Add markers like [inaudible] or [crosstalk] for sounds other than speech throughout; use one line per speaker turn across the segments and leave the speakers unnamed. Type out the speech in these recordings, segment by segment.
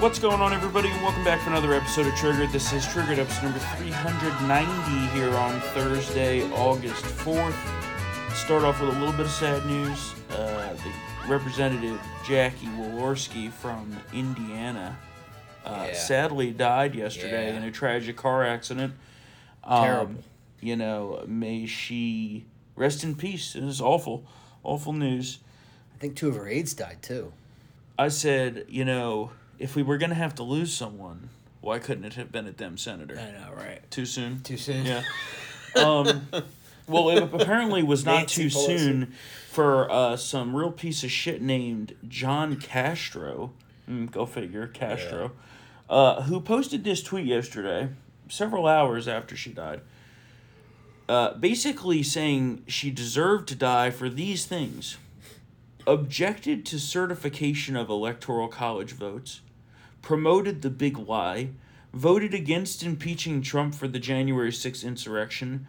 What's going on, everybody, and welcome back for another episode of Triggered. This is Triggered episode number 390 here on Thursday, August 4th. Start off with a little bit of sad news. Uh, the representative Jackie Walorski from Indiana uh,
Yeah.
sadly died yesterday
Yeah.
in a tragic car accident. Um,
Terrible.
You know, may she rest in peace. It is awful, awful news.
I think two of her aides died too.
I said, you know, if we were gonna have to lose someone, why couldn't it have been a Dem senator?
I know, right?
Too soon.
Too soon.
Yeah. Um, [laughs] well, it apparently was not
Nancy
too
Pelosi.
soon for uh, some real piece of shit named John Castro. Mm, go figure, Castro. Uh, who posted this tweet yesterday, several hours after she died. Uh, basically saying she deserved to die for these things objected to certification of electoral college votes, promoted the big lie, voted against impeaching Trump for the January 6th insurrection.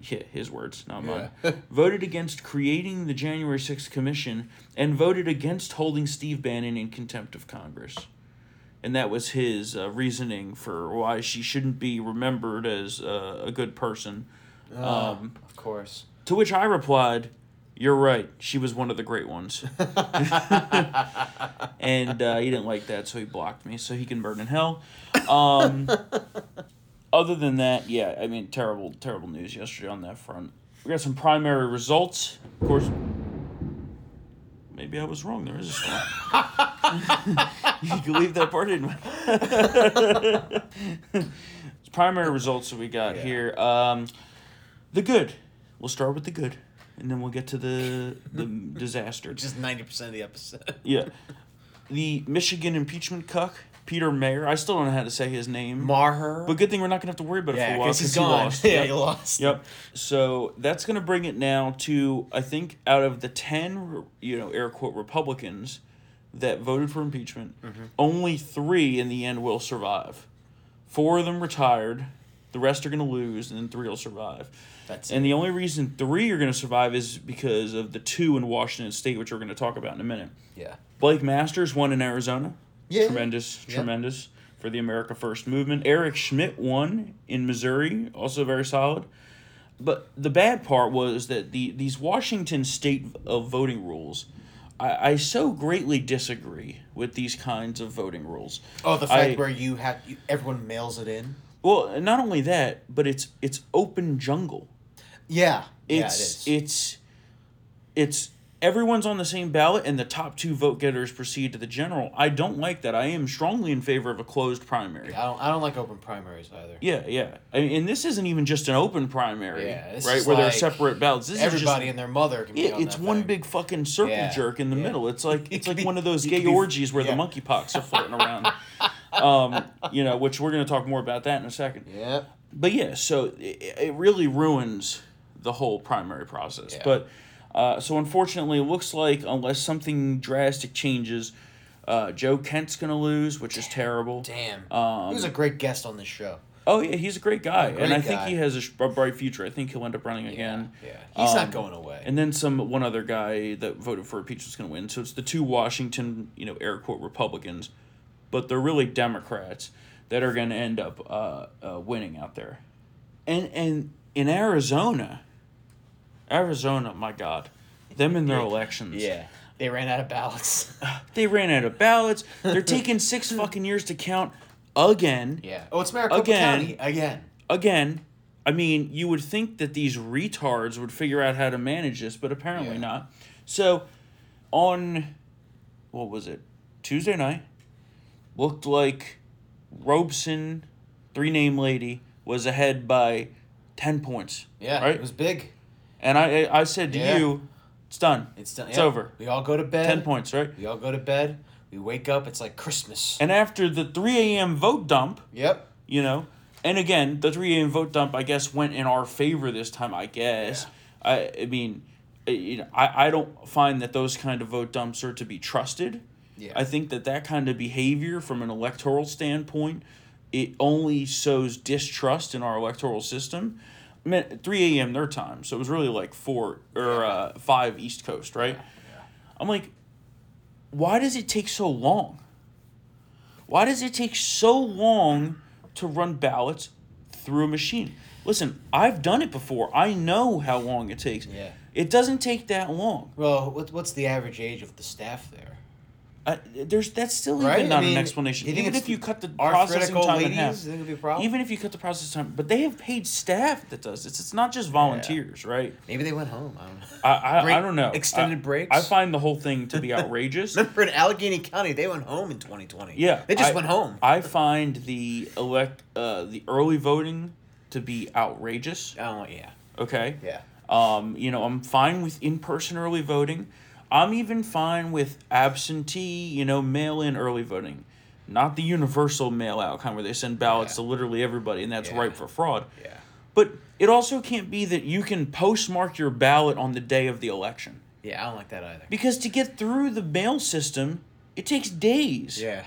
Yeah, his words, not mine. [laughs] voted against creating the January 6th commission and voted against holding Steve Bannon in contempt of Congress. And that was his uh, reasoning for why she shouldn't be remembered as uh, a good person. Um,
of course.
to which I replied, "You're right. She was one of the great ones." [laughs] and uh, he didn't like that, so he blocked me, so he can burn in hell. Um, [laughs] other than that, yeah, I mean, terrible, terrible news yesterday on that front. We got some primary results, of course. Maybe I was wrong. There is a storm. [laughs] you can leave that part in. Primary results that we got
Yeah.
here. Um, the good. We'll start with the good, and then we'll get to the the [laughs] disaster.
Just ninety percent of the episode. [laughs]
Yeah, the Michigan impeachment cuck Peter Meijer. I still don't know how to say his name,
Maher.
but good thing we're not gonna have to worry about it for a while
because he's
he
gone.
lost. [laughs]
Yeah,
Yep.
he lost.
Yep. So that's going to bring it now to I think out of the ten, you know, air quote Republicans that voted for impeachment,
Mm-hmm.
only three in the end will survive. Four of them retired. The rest are going to lose, and then three will survive.
That's
And the only reason three are going to survive is because of the two in Washington State, which we're going to talk about in a minute.
Yeah.
Blake Masters won in Arizona.
Yeah.
Tremendous,
Yeah.
tremendous for the America First movement. Eric Schmitt won in Missouri, also very solid. But the bad part was that the these Washington state of voting rules, I, I so greatly disagree with these kinds of voting rules.
Oh, the fact
I-
where you have you, everyone mails it in.
Well, not only that, but it's it's open jungle.
Yeah. yeah, it
It's it's it's everyone's on the same ballot and the top two vote getters proceed to the general. I don't like that. I am strongly in favor of a closed primary.
I don't. I don't like open primaries either.
Yeah, yeah. I mean, and this isn't even just an open primary,
Yeah,
right? Where there are separate ballots. This
Everybody
is
and their mother can
just
be on
it's one
thing.
big fucking circle
Yeah,
jerk in the
yeah.
middle. It's like it's like one of those [laughs] gay orgies where
yeah.
the monkeypox are floating around. [laughs] Um, you know, which we're going to talk more about that in a second.
Yeah.
But yeah, so it, it really ruins the whole primary process.
Yeah.
But uh, so unfortunately, it looks like unless something drastic changes, uh, Joe Kent's going to lose, which is terrible.
Damn.
Um,
he was a great guest on this show.
Oh yeah, he's a great guy,
great
and I think he has a, sh- a bright future. I think he'll end up running again.
Yeah. He's
Um,
not going away.
And then some one other guy that voted for impeachment's going to win. So it's the two Washington, you know, air quote Republicans, but they're really Democrats that are going to end up uh, uh, winning out there. And and in Arizona, Arizona, my God, them in their elections.
yeah. They ran out of ballots. [laughs]
They ran out of ballots. They're taking six [laughs] fucking years to count again.
yeah. Oh, it's Maricopa
Again.
County again.
again, I mean, you would think that these retards would figure out how to manage this, but apparently
Yeah.
not. So, on what was it? Tuesday night, looked like Robson, three name lady, was ahead by 10 points.
Yeah.
Right?
It was big.
And I I said to
Yeah.
you, it's done.
It's done.
It's
yeah.
over.
We all go to bed.
10 points, right?
We all go to bed. We wake up. It's like Christmas.
And after the 3 a.m. vote dump,
yep.
you know and again the 3 a.m vote dump i guess went in our favor this time i guess i i mean you know I, I don't find that those kind of vote dumps are to be trusted
Yeah.
i think that that kind of behavior from an electoral standpoint it only sows distrust in our electoral system I mean, 3 a.m. their time, so it was really like 4 or uh, 5 East Coast, right? I'm like, why does it take so long? Why does it take so long to run ballots through a machine? Listen, I've done it before. I know how long it takes.
Yeah.
It doesn't take that long.
Well, what, what's the average age of the staff there?
Uh, there's that's still
Right?
even
I
not
mean,
an explanation.
do you think
Even if you cut the processing time
old
in half.
Be a problem?
even if you cut the processing time, but they have paid staff that does this. It's not just volunteers, right?
Maybe they went home. I don't know.
I I,
Break-
I don't know.
extended
I-
breaks?
I find the whole thing to be [laughs] outrageous.
Remember in Allegheny County, they went home in 2020.
Yeah,
They just
I-
went home.
I find the elect uh, the early voting to be outrageous.
Oh, yeah.
Okay.
Yeah.
Um, you know, I'm fine with in person early voting. I'm even fine with absentee, you know, mail in early voting. Not the universal mail out kind where they send ballots
Yeah.
to literally everybody and that's
Yeah.
ripe for fraud.
Yeah.
But it also can't be that you can postmark your ballot on the day of the election.
Yeah, I don't like that either.
Because to get through the mail system, it takes days.
Yeah.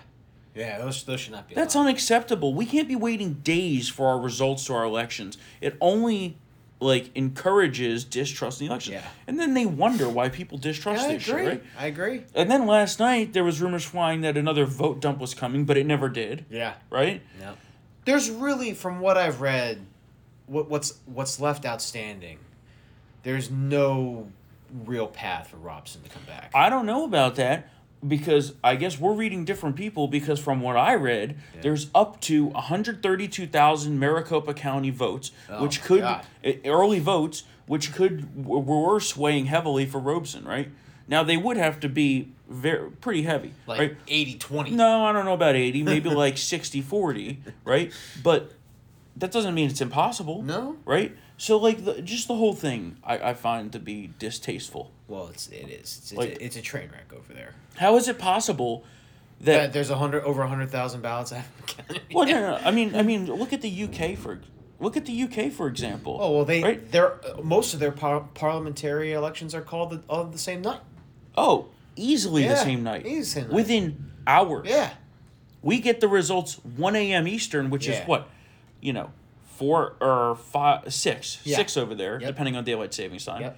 Yeah, those, those should not be
That's
allowed.
unacceptable. We can't be waiting days for our results to our elections. It only like encourages distrust in the election.
Yeah.
And then they wonder why people distrust
Yeah,
this shit, right?
I agree.
And then last night there was rumors flying that another vote dump was coming, but it never did,
Yeah.
right?
No. There's really, from what I've read, what what's what's left outstanding. There's no real path for Robson to come back.
I don't know about that because I guess we're reading different people because from what I read,
Yeah.
there's up to 132,000 Maricopa County votes,
Oh,
which could
God.
early votes, which could were swaying heavily for Robson, right? Now they would have to be very pretty heavy,
like
right?
80 20.
No, I don't know about 80, maybe [laughs] like 60-40, right? But that doesn't mean it's impossible.
No?
Right? So like the, just the whole thing I, I find to be distasteful.
Well, it's it is. It's,
Like-
it's, a, it's a train wreck over there.
How is it possible
Yeah,
that
there's a hundred over a hundred thousand ballots. I haven't [laughs] counted.
Well, no, no. I mean, I mean, look at the UK for look at the UK for example.
Oh well, they
Right?
they're most of their par- parliamentary elections are called the, all the same night.
Oh, easily the same night.
easy same night.
Within hours.
Yeah,
We get the results one a.m. Eastern, which
Yeah.
is what, you know, four or five, six,
Yeah.
six over there,
Yep.
depending on daylight savings time.
Yep.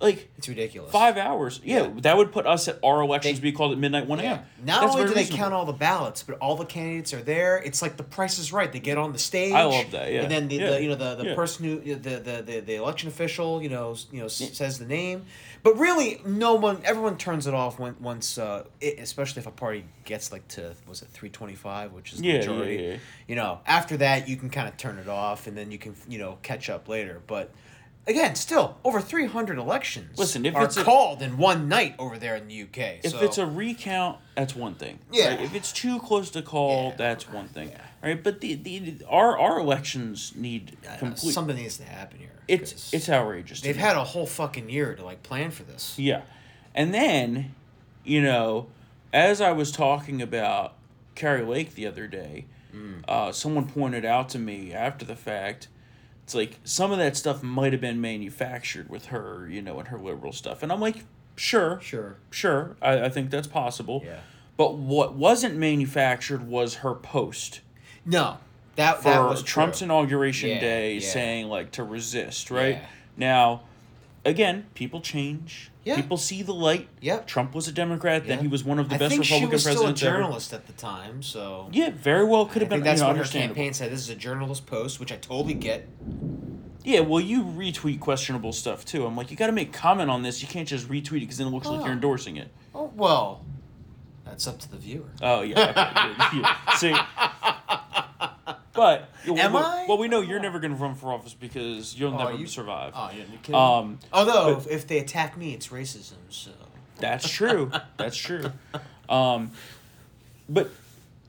Like
it's ridiculous.
five hours. Yeah,
Yeah.
that would put us at our elections
They-
be called at midnight one
Yeah.
a.m.
Not
That's
only do they
reasonable.
count all the ballots, but all the candidates are there. It's like the Price is Right. They get on the stage.
I love that, yeah.
And then the,
Yeah.
the you know the, the
Yeah.
person who the, the, the, the election official you know you know says the name, but really no one everyone turns it off when once uh, it, especially if a party gets like to was it three twenty five, which is the
Yeah, yeah,
majority.
yeah.
You know after that you can kind of turn it off and then you can you know catch up later, but. Again, still over three hundred elections.
Listen, if
are
it's a-
called in one night over there in the UK.
If
so.
it's a recount, that's one thing.
Yeah.
Right? If it's too close to call,
Yeah.
that's one thing.
Yeah.
Right. But the, the our our elections need
I don't know,
complete.
something needs to happen here.
it's
'cause
it's outrageous. to
they've
me.
had a whole fucking year to like plan for this.
Yeah. And then, you know, as I was talking about Kari Lake the other day,
Mm.
uh, someone pointed out to me after the fact, it's like some of that stuff might have been manufactured with her, you know, and her liberal stuff. And I'm like, sure,
Sure.
sure, I, I think that's possible.
Yeah.
But what wasn't manufactured was her post
No, that
for
that was
Trump's
true.
inauguration
Yeah,
day
yeah.
saying like to resist, right?
Yeah.
Now, again, people change.
Yeah.
People see the light.
Yeah.
Trump was a Democrat, then he was one of the
I
best
think she
Republican
was still a
presidents ever.
journalist at the time, so
Yeah, very well could have been
that's
you know,
what her campaign said. This is a journalist post, which I totally get.
Yeah, well, you retweet questionable stuff too. I'm like, you got to make comment on this. You can't just retweet it because then it looks like
Oh.
you're endorsing it.
Oh well, that's up to the viewer.
Oh yeah. Okay. Yeah. [laughs] See. But well,
Am
well,
I?
well, we know you're never going to run for office because you'll
Oh,
never
you-
survive.
Oh, you're kidding.
Um,
Although if, if they attack me, it's racism. So
That's true. That's true. [laughs] Um, but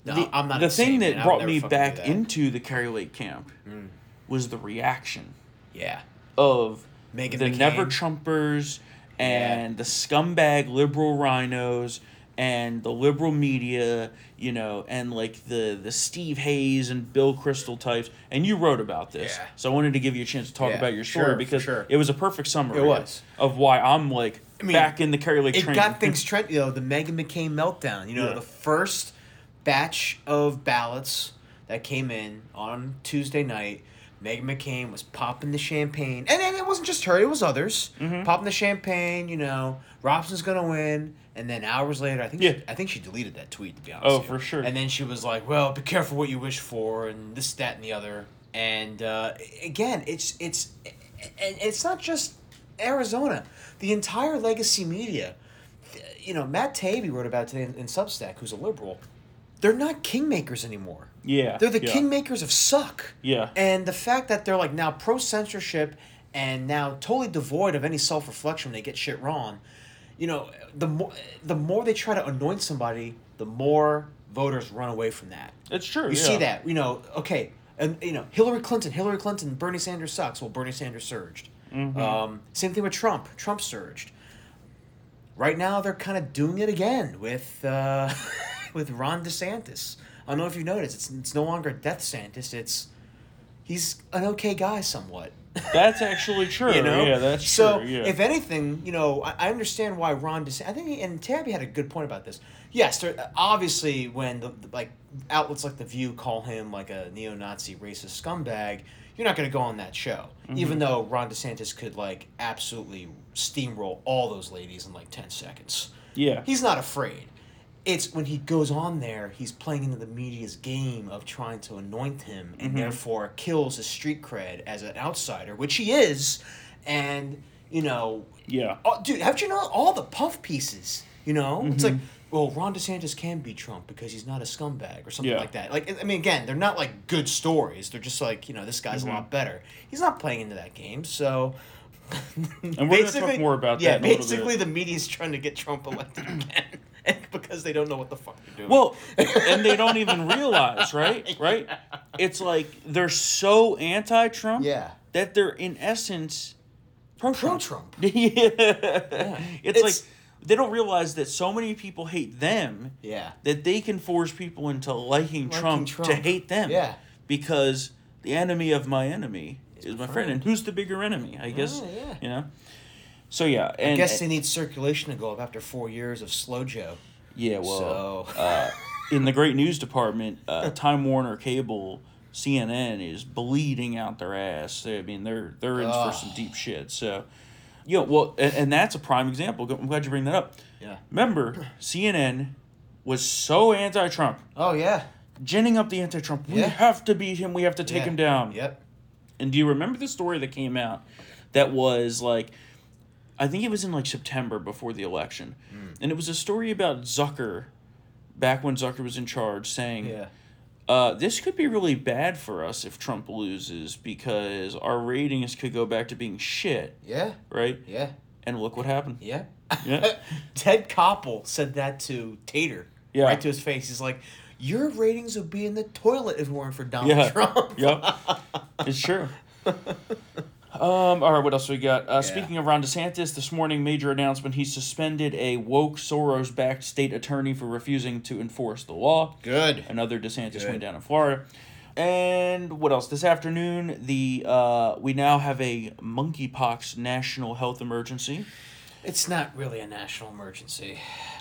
No,
the,
I'm not
the
insane,
thing
man.
that
would
brought
never
me
fucking do
back
that.
into the Kari Lake camp
Mm.
was the reaction
yeah,
of
Meghan
the
McCain.
never Trumpers and the scumbag liberal RINOs and the liberal media, you know, and like the the Steve Hayes and Bill Kristol types. And you wrote about this,
Yeah.
so I wanted to give you a chance to talk
Yeah,
about your story
sure,
because
sure.
it was a perfect summary.
It was.
of why I'm like
I mean,
back in the Kari Lake
it
train.
got things trend. You know, the Meghan McCain meltdown. You know,
Yeah.
the first batch of ballots that came in on Tuesday night. Meghan McCain was popping the champagne, and, and it wasn't just her; it was others.
Mm-hmm.
Popping the champagne, you know, Robson's gonna win, and then hours later, I think
Yeah.
she, I think she deleted that tweet to be honest.
Oh, for sure.
And then she was like, "Well, be careful what you wish for," and this, that, and the other. And uh, again, it's it's and it's not just Arizona. The entire legacy media, you know, Matt Taibbi wrote about it today in, in Substack, who's a liberal. They're not kingmakers anymore.
Yeah.
They're the
yeah.
kingmakers of suck.
Yeah.
And the fact that they're like now pro censorship and now totally devoid of any self reflection when they get shit wrong, you know, the more the more they try to anoint somebody, the more voters run away from that.
It's true.
You
yeah.
see that, you know, okay, and you know, Hillary Clinton, Hillary Clinton, Bernie Sanders sucks. Well, Bernie Sanders surged.
Mm-hmm.
Um, same thing with Trump. Trump surged. Right now, they're kind of doing it again with uh, [laughs] with Ron DeSantis. I don't know if you noticed. It's it's no longer Death Santis. It's he's an okay guy, somewhat.
That's actually [laughs] true.
You know,
Yeah, that's
so.
true. Yeah.
If anything, you know, I, I understand why Ron DeSantis. I think, he, and Taibbi had a good point about this. Yes, there, obviously, when the, the like outlets like The View call him like a neo-Nazi racist scumbag, you're not going to go on that show.
Mm-hmm.
Even though Ron DeSantis could like absolutely steamroll all those ladies in like ten seconds.
yeah.
He's not afraid. It's when he goes on there, he's playing into the media's game of trying to anoint him and mm-hmm. therefore kills his street cred as an outsider, which he is. And, you know,
Yeah.
oh, dude, haven't you know all the puff pieces? You know? It's like, mm-hmm. well, Ron DeSantis can beat Trump because he's not a scumbag or something
Yeah.
like that. Like, I mean, again, they're not like good stories. They're just like, you know, this guy's a mm-hmm. lot better. He's not playing into that game, so.
And we're gonna talk more about
yeah,
that a
basically, the media's trying to get Trump elected again [laughs] because they don't know what the fuck they're doing.
Well, [laughs] and they don't even realize, right? Right? It's like they're so anti-Trump
yeah,
that they're in essence
pro-Trump.
pro-Trump. [laughs]
Trump.
yeah. It's,
It's-
like they don't realize that so many people hate them
Yeah,
that they can force people into liking, Trump, to hate them.
Yeah.
Because the enemy of my enemy is my friend.
friend.
And who's the bigger enemy? I oh, guess.
Oh, yeah.
You know? So yeah. And
I guess they need circulation to go up after four years of slow Joe.
Yeah, well,
So-
uh, in the great news department, uh, Time Warner Cable, CNN is bleeding out their ass. I mean, they're they're in
Ugh.
for some deep shit. So, you know, well, and, and that's a prime example. I'm glad you bring that up.
Yeah.
Remember, CNN was so anti-Trump,
Oh yeah.
ginning up the anti-Trump.
Yeah.
We have to beat him. We have to take
Yeah.
him down.
Yep.
And do you remember the story that came out that was like, I think it was in like September before the election,
Hmm.
and it was a story about Zucker, back when Zucker was in charge, saying,
Yeah.
uh, "This could be really bad for us if Trump loses because our ratings could go back to being shit,
Yeah.
right?"
Yeah.
And look what happened.
Yeah.
Yeah. [laughs]
Ted Koppel said that to Tater.
Yeah.
Right to his face. He's like, Your ratings would be in the toilet if it weren't for Donald
Yeah.
Trump.
yep, [laughs] it's true. [laughs] Um, all right, what else we got? Uh,
Yeah.
Speaking of Ron DeSantis, this morning, major announcement: he suspended a woke Soros-backed state attorney for refusing to enforce the law.
Good.
Another DeSantis
Good.
went down in Florida. And what else? This afternoon, the uh, we now have a monkeypox national health emergency.
It's not really a national emergency.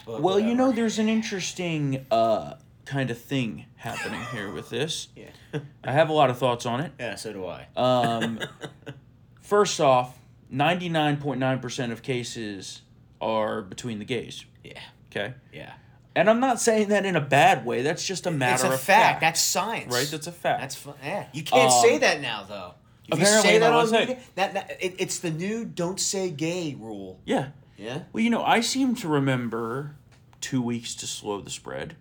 Well, you know, there's an interesting uh, kind of thing happening here with this. [laughs]
Yeah. [laughs]
I have a lot of thoughts on it.
yeah, so do I.
Um, [laughs] first off, 99.9% of cases are between the gays.
yeah.
Okay?
Yeah.
And I'm not saying that in a bad way. That's just a matter
a
of
fact. That's science.
right? That's a fact.
That's fun. Yeah. You can't
Um,
say that now, though. If you
apparently
say that on media, that, that it, it's the new "don't say gay" rule.
yeah.
Yeah.
Well, you know, I seem to remember two weeks to slow the spread.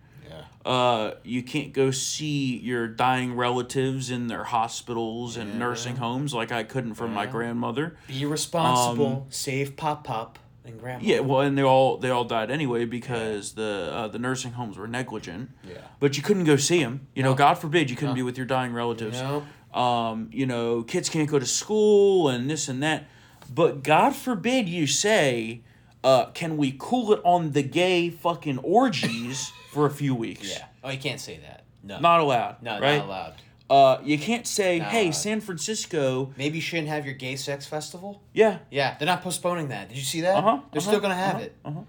Yeah.
Uh, you can't go see your dying relatives in their hospitals and
Yeah.
nursing homes like I couldn't from my grandmother.
Be responsible. Save Pop Pop and Grandma.
Um, Yeah, well, and they all they all died anyway because the uh, the nursing homes were negligent.
Yeah.
But you couldn't go see them. You know, God forbid you couldn't
No.
be with your dying relatives.
No.
Um, you know, kids can't go to school and this and that. But God forbid you say, uh, can we cool it on the gay fucking orgies for a few weeks?
Yeah. Oh, you can't say that. No.
Not allowed.
no,
right?
not allowed.
Uh, you can't say,
Not
hey,
allowed.
San Francisco.
Maybe you shouldn't have your gay sex festival.
Yeah.
Yeah, they're not postponing that. Did you see that?
Uh-huh,
They're
uh-huh,
still gonna have
uh-huh,
it.
uh-huh.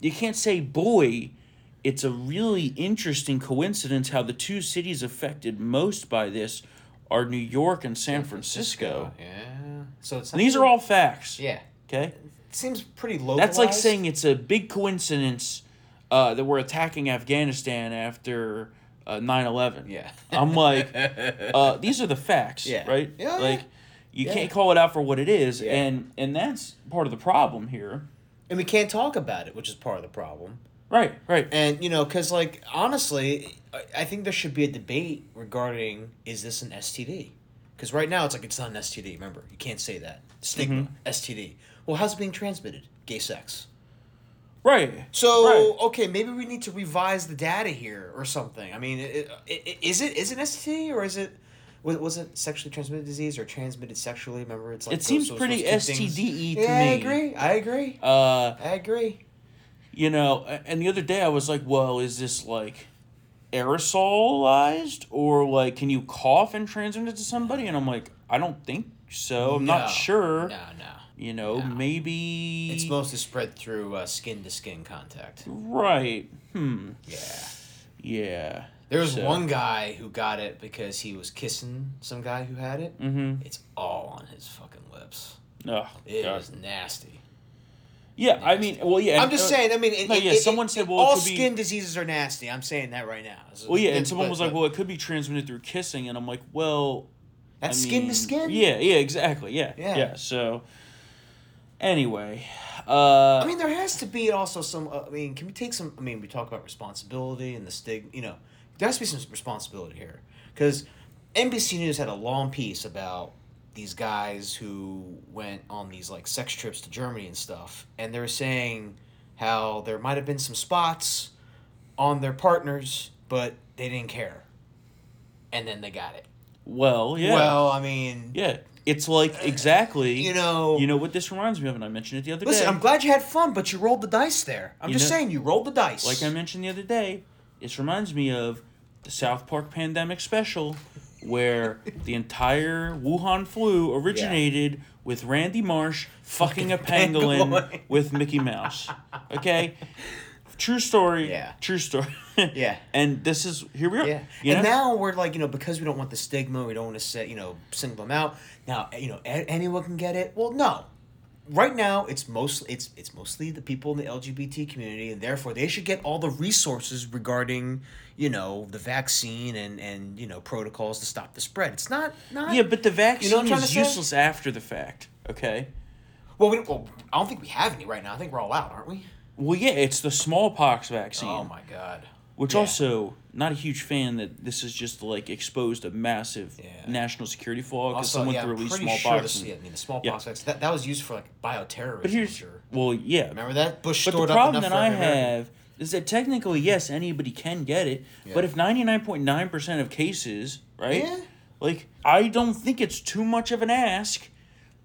You can't say, boy, it's a really interesting coincidence how the two cities affected most by this are New York and San Francisco.
Yeah. So it's
And these are all facts.
yeah.
Okay.
It seems pretty localized.
That's like saying it's a big coincidence uh, that we're attacking Afghanistan after uh, 9-11.
Yeah.
I'm like, [laughs] uh, these are the facts,
Yeah.
right?
Yeah,
like,
yeah.
you
Yeah.
can't call it out for what it is,
Yeah.
and and that's part of the problem here.
and we can't talk about it, which is part of the problem.
Right, right.
And you know, because like honestly, I, I think there should be a debate regarding is this an STD? Because right now it's like it's not an STD. Remember, you can't say that stigma
Mm-hmm.
STD. Well, how's it being transmitted? Gay sex.
Right.
So
Right.
okay, maybe we need to revise the data here or something. I mean, it, it, is it is it STD or is it was, was it sexually transmitted disease or transmitted sexually? Remember, it's like
It
those-
seems
those-
pretty. STD to
yeah, I agree. I agree.
Uh,
I agree.
you know, and the other day I was like, well, is this like aerosolized or like can you cough and transmit it to somebody? And I'm like, I don't think so. I'm
No.
not sure.
No, no.
You know,
No.
maybe
It's mostly spread through uh, skin to skin contact.
right. Hmm.
Yeah.
Yeah.
There was
So-
one guy who got it because he was kissing some guy who had it.
Mm-hmm.
It's all on his fucking lips.
Oh,
It
God.
is nasty.
Yeah, I mean, well, yeah.
I'm just
uh,
saying. I mean, it,
no, yeah,
it-
someone
it-
said, well,
all
could be-
skin diseases are nasty. I'm saying that right now.
Well, yeah, and someone was like, "Well, it could be transmitted through kissing," and I'm like, "Well,
that's
I
skin
mean,
to skin."
Yeah, yeah, exactly. Yeah,
Yeah.
yeah. So, anyway, uh,
I mean, there has to be also some. Uh, I mean, can we take some? I mean, we talk about responsibility and the stigma. You know, there has to be some responsibility here because NBC News had a long piece about these guys who went on these like sex trips to Germany and stuff, and they were saying how there might have been some spots on their partners, but they didn't care, and then they got it.
well, yeah,
Well, I mean,
yeah. It's like exactly.
you know,
You know what this reminds me of, and I mentioned it the other
Listen,
day.
Listen, I'm glad you had fun, but you rolled the dice there. I'm
You
just
know-
saying, you rolled the dice.
like I mentioned the other day, this reminds me of the South Park pandemic special, where [laughs] the entire Wuhan flu originated with Randy Marsh fucking a pangolin
pangolin.
with Mickey Mouse. Okay, true story.
Yeah.
true story. [laughs]
Yeah.
and this is here we are.
Yeah.
you
and
know?
now we're like, you know, because we don't want the stigma, we don't want to set, you know, single them out. Now, you know, a- anyone can get it. Well, no. Right now, it's mostly it's it's mostly the people in the LGBT community, and therefore they should get all the resources regarding, you know, the vaccine and and you know protocols to stop the spread. It's not not.
yeah, but the vaccine
what I'm
is
say?
useless after the fact. Okay.
Well, we, well, I don't think we have any right now. I think we're all out, aren't we?
Well, yeah, it's the smallpox vaccine.
Oh my god.
Which
Yeah.
also not a huge fan that this is just like exposed a massive
Yeah.
national security flaw because someone
yeah,
released
pretty
smallpox.
sure this,
and-
yeah, I mean, the smallpox vaccine, that, that was used for like bioterrorism.
but here's
sure.
well, yeah.
Remember that? Bush
But the problem that I have is that technically, yes, anybody can get it, but if ninety nine point nine percent of cases, right?
Yeah.
Like I don't think it's too much of an ask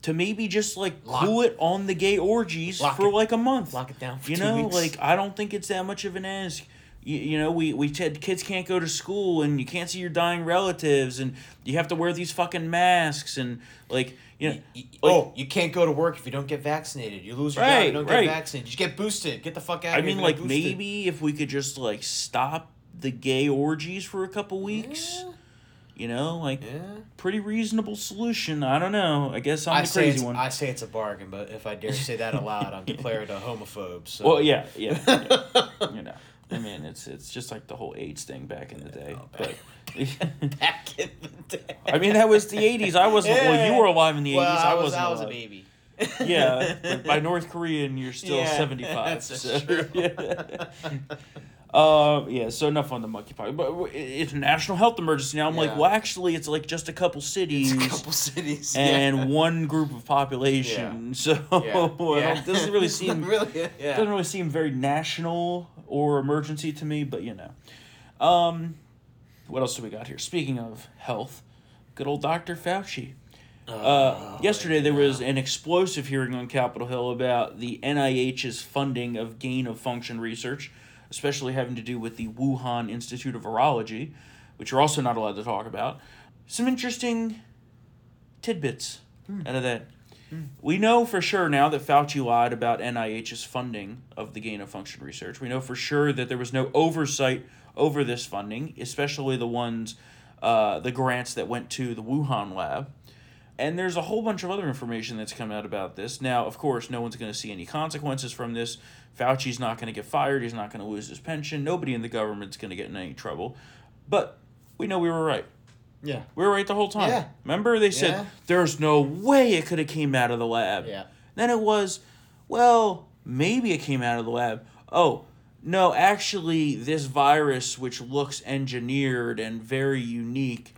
to maybe just like
Lock-
cool it on the gay orgies
Lock
for
it-
like a month.
lock it down for
you know,
weeks.
like I don't think it's that much of an ask. You, you know, we we said kids can't go to school and you can't see your dying relatives and you have to wear these fucking masks and like you know.
Y-
like,
oh, you can't go to work if you don't get vaccinated. You lose your job. You don't
right.
get vaccinated. You get boosted. Get the fuck out.
I
of here
mean, like
you're not boosted.
maybe if we could just like stop the gay orgies for a couple weeks.
Yeah.
You know, like
Yeah.
pretty reasonable solution. I don't know. I guess I'm
I
the crazy one.
I say it's a bargain, but if I dare say that aloud, I'm [laughs] declared a homophobe. So.
Well, yeah, yeah, yeah. [laughs] you know. I mean, it's it's just like the whole AIDS thing back in the day.
Oh,
But [laughs]
Back in the day.
I mean, that was the '80s. I wasn't. Well, you were alive in the '80s.
Well,
I,
I was. I was a baby.
Yeah, [laughs] but by North Korean, you're still
Yeah,
75.
that's
so,
true. [laughs]
Yeah. Uh, yeah, so enough on the monkeypox. But it's a national health emergency now. I'm like, well, actually, it's like just a couple cities
a couple cities. [laughs]
and
yeah.
one group of population. [laughs] So
Yeah. [laughs]
I don't- doesn't really seem
really. Yeah.
doesn't really seem very national or emergency to me. But you know, um, what else do we got here? Speaking of health, good old Doctor Fauci. Uh, yesterday there was an explosive hearing on Capitol Hill about the NIH's funding of gain of function research, especially having to do with the Wuhan Institute of Virology, which you're also not allowed to talk about. Some interesting tidbits out of that. We know for sure now that Fauci lied about NIH's funding of the gain of function research. We know for sure that there was no oversight over this funding, especially the ones, uh, the grants that went to the Wuhan lab. And there's a whole bunch of other information that's come out about this. Now, of course, no one's going to see any consequences from this. Fauci's not going to get fired. He's not going to lose his pension. Nobody in the government's going to get in any trouble. But we know we were right.
Yeah.
We were right the whole time.
Yeah.
Remember, they said
Yeah.
there's no way it could have came out of the lab.
Yeah.
Then it was, well, maybe it came out of the lab. Oh, no, actually, this virus, which looks engineered and very unique,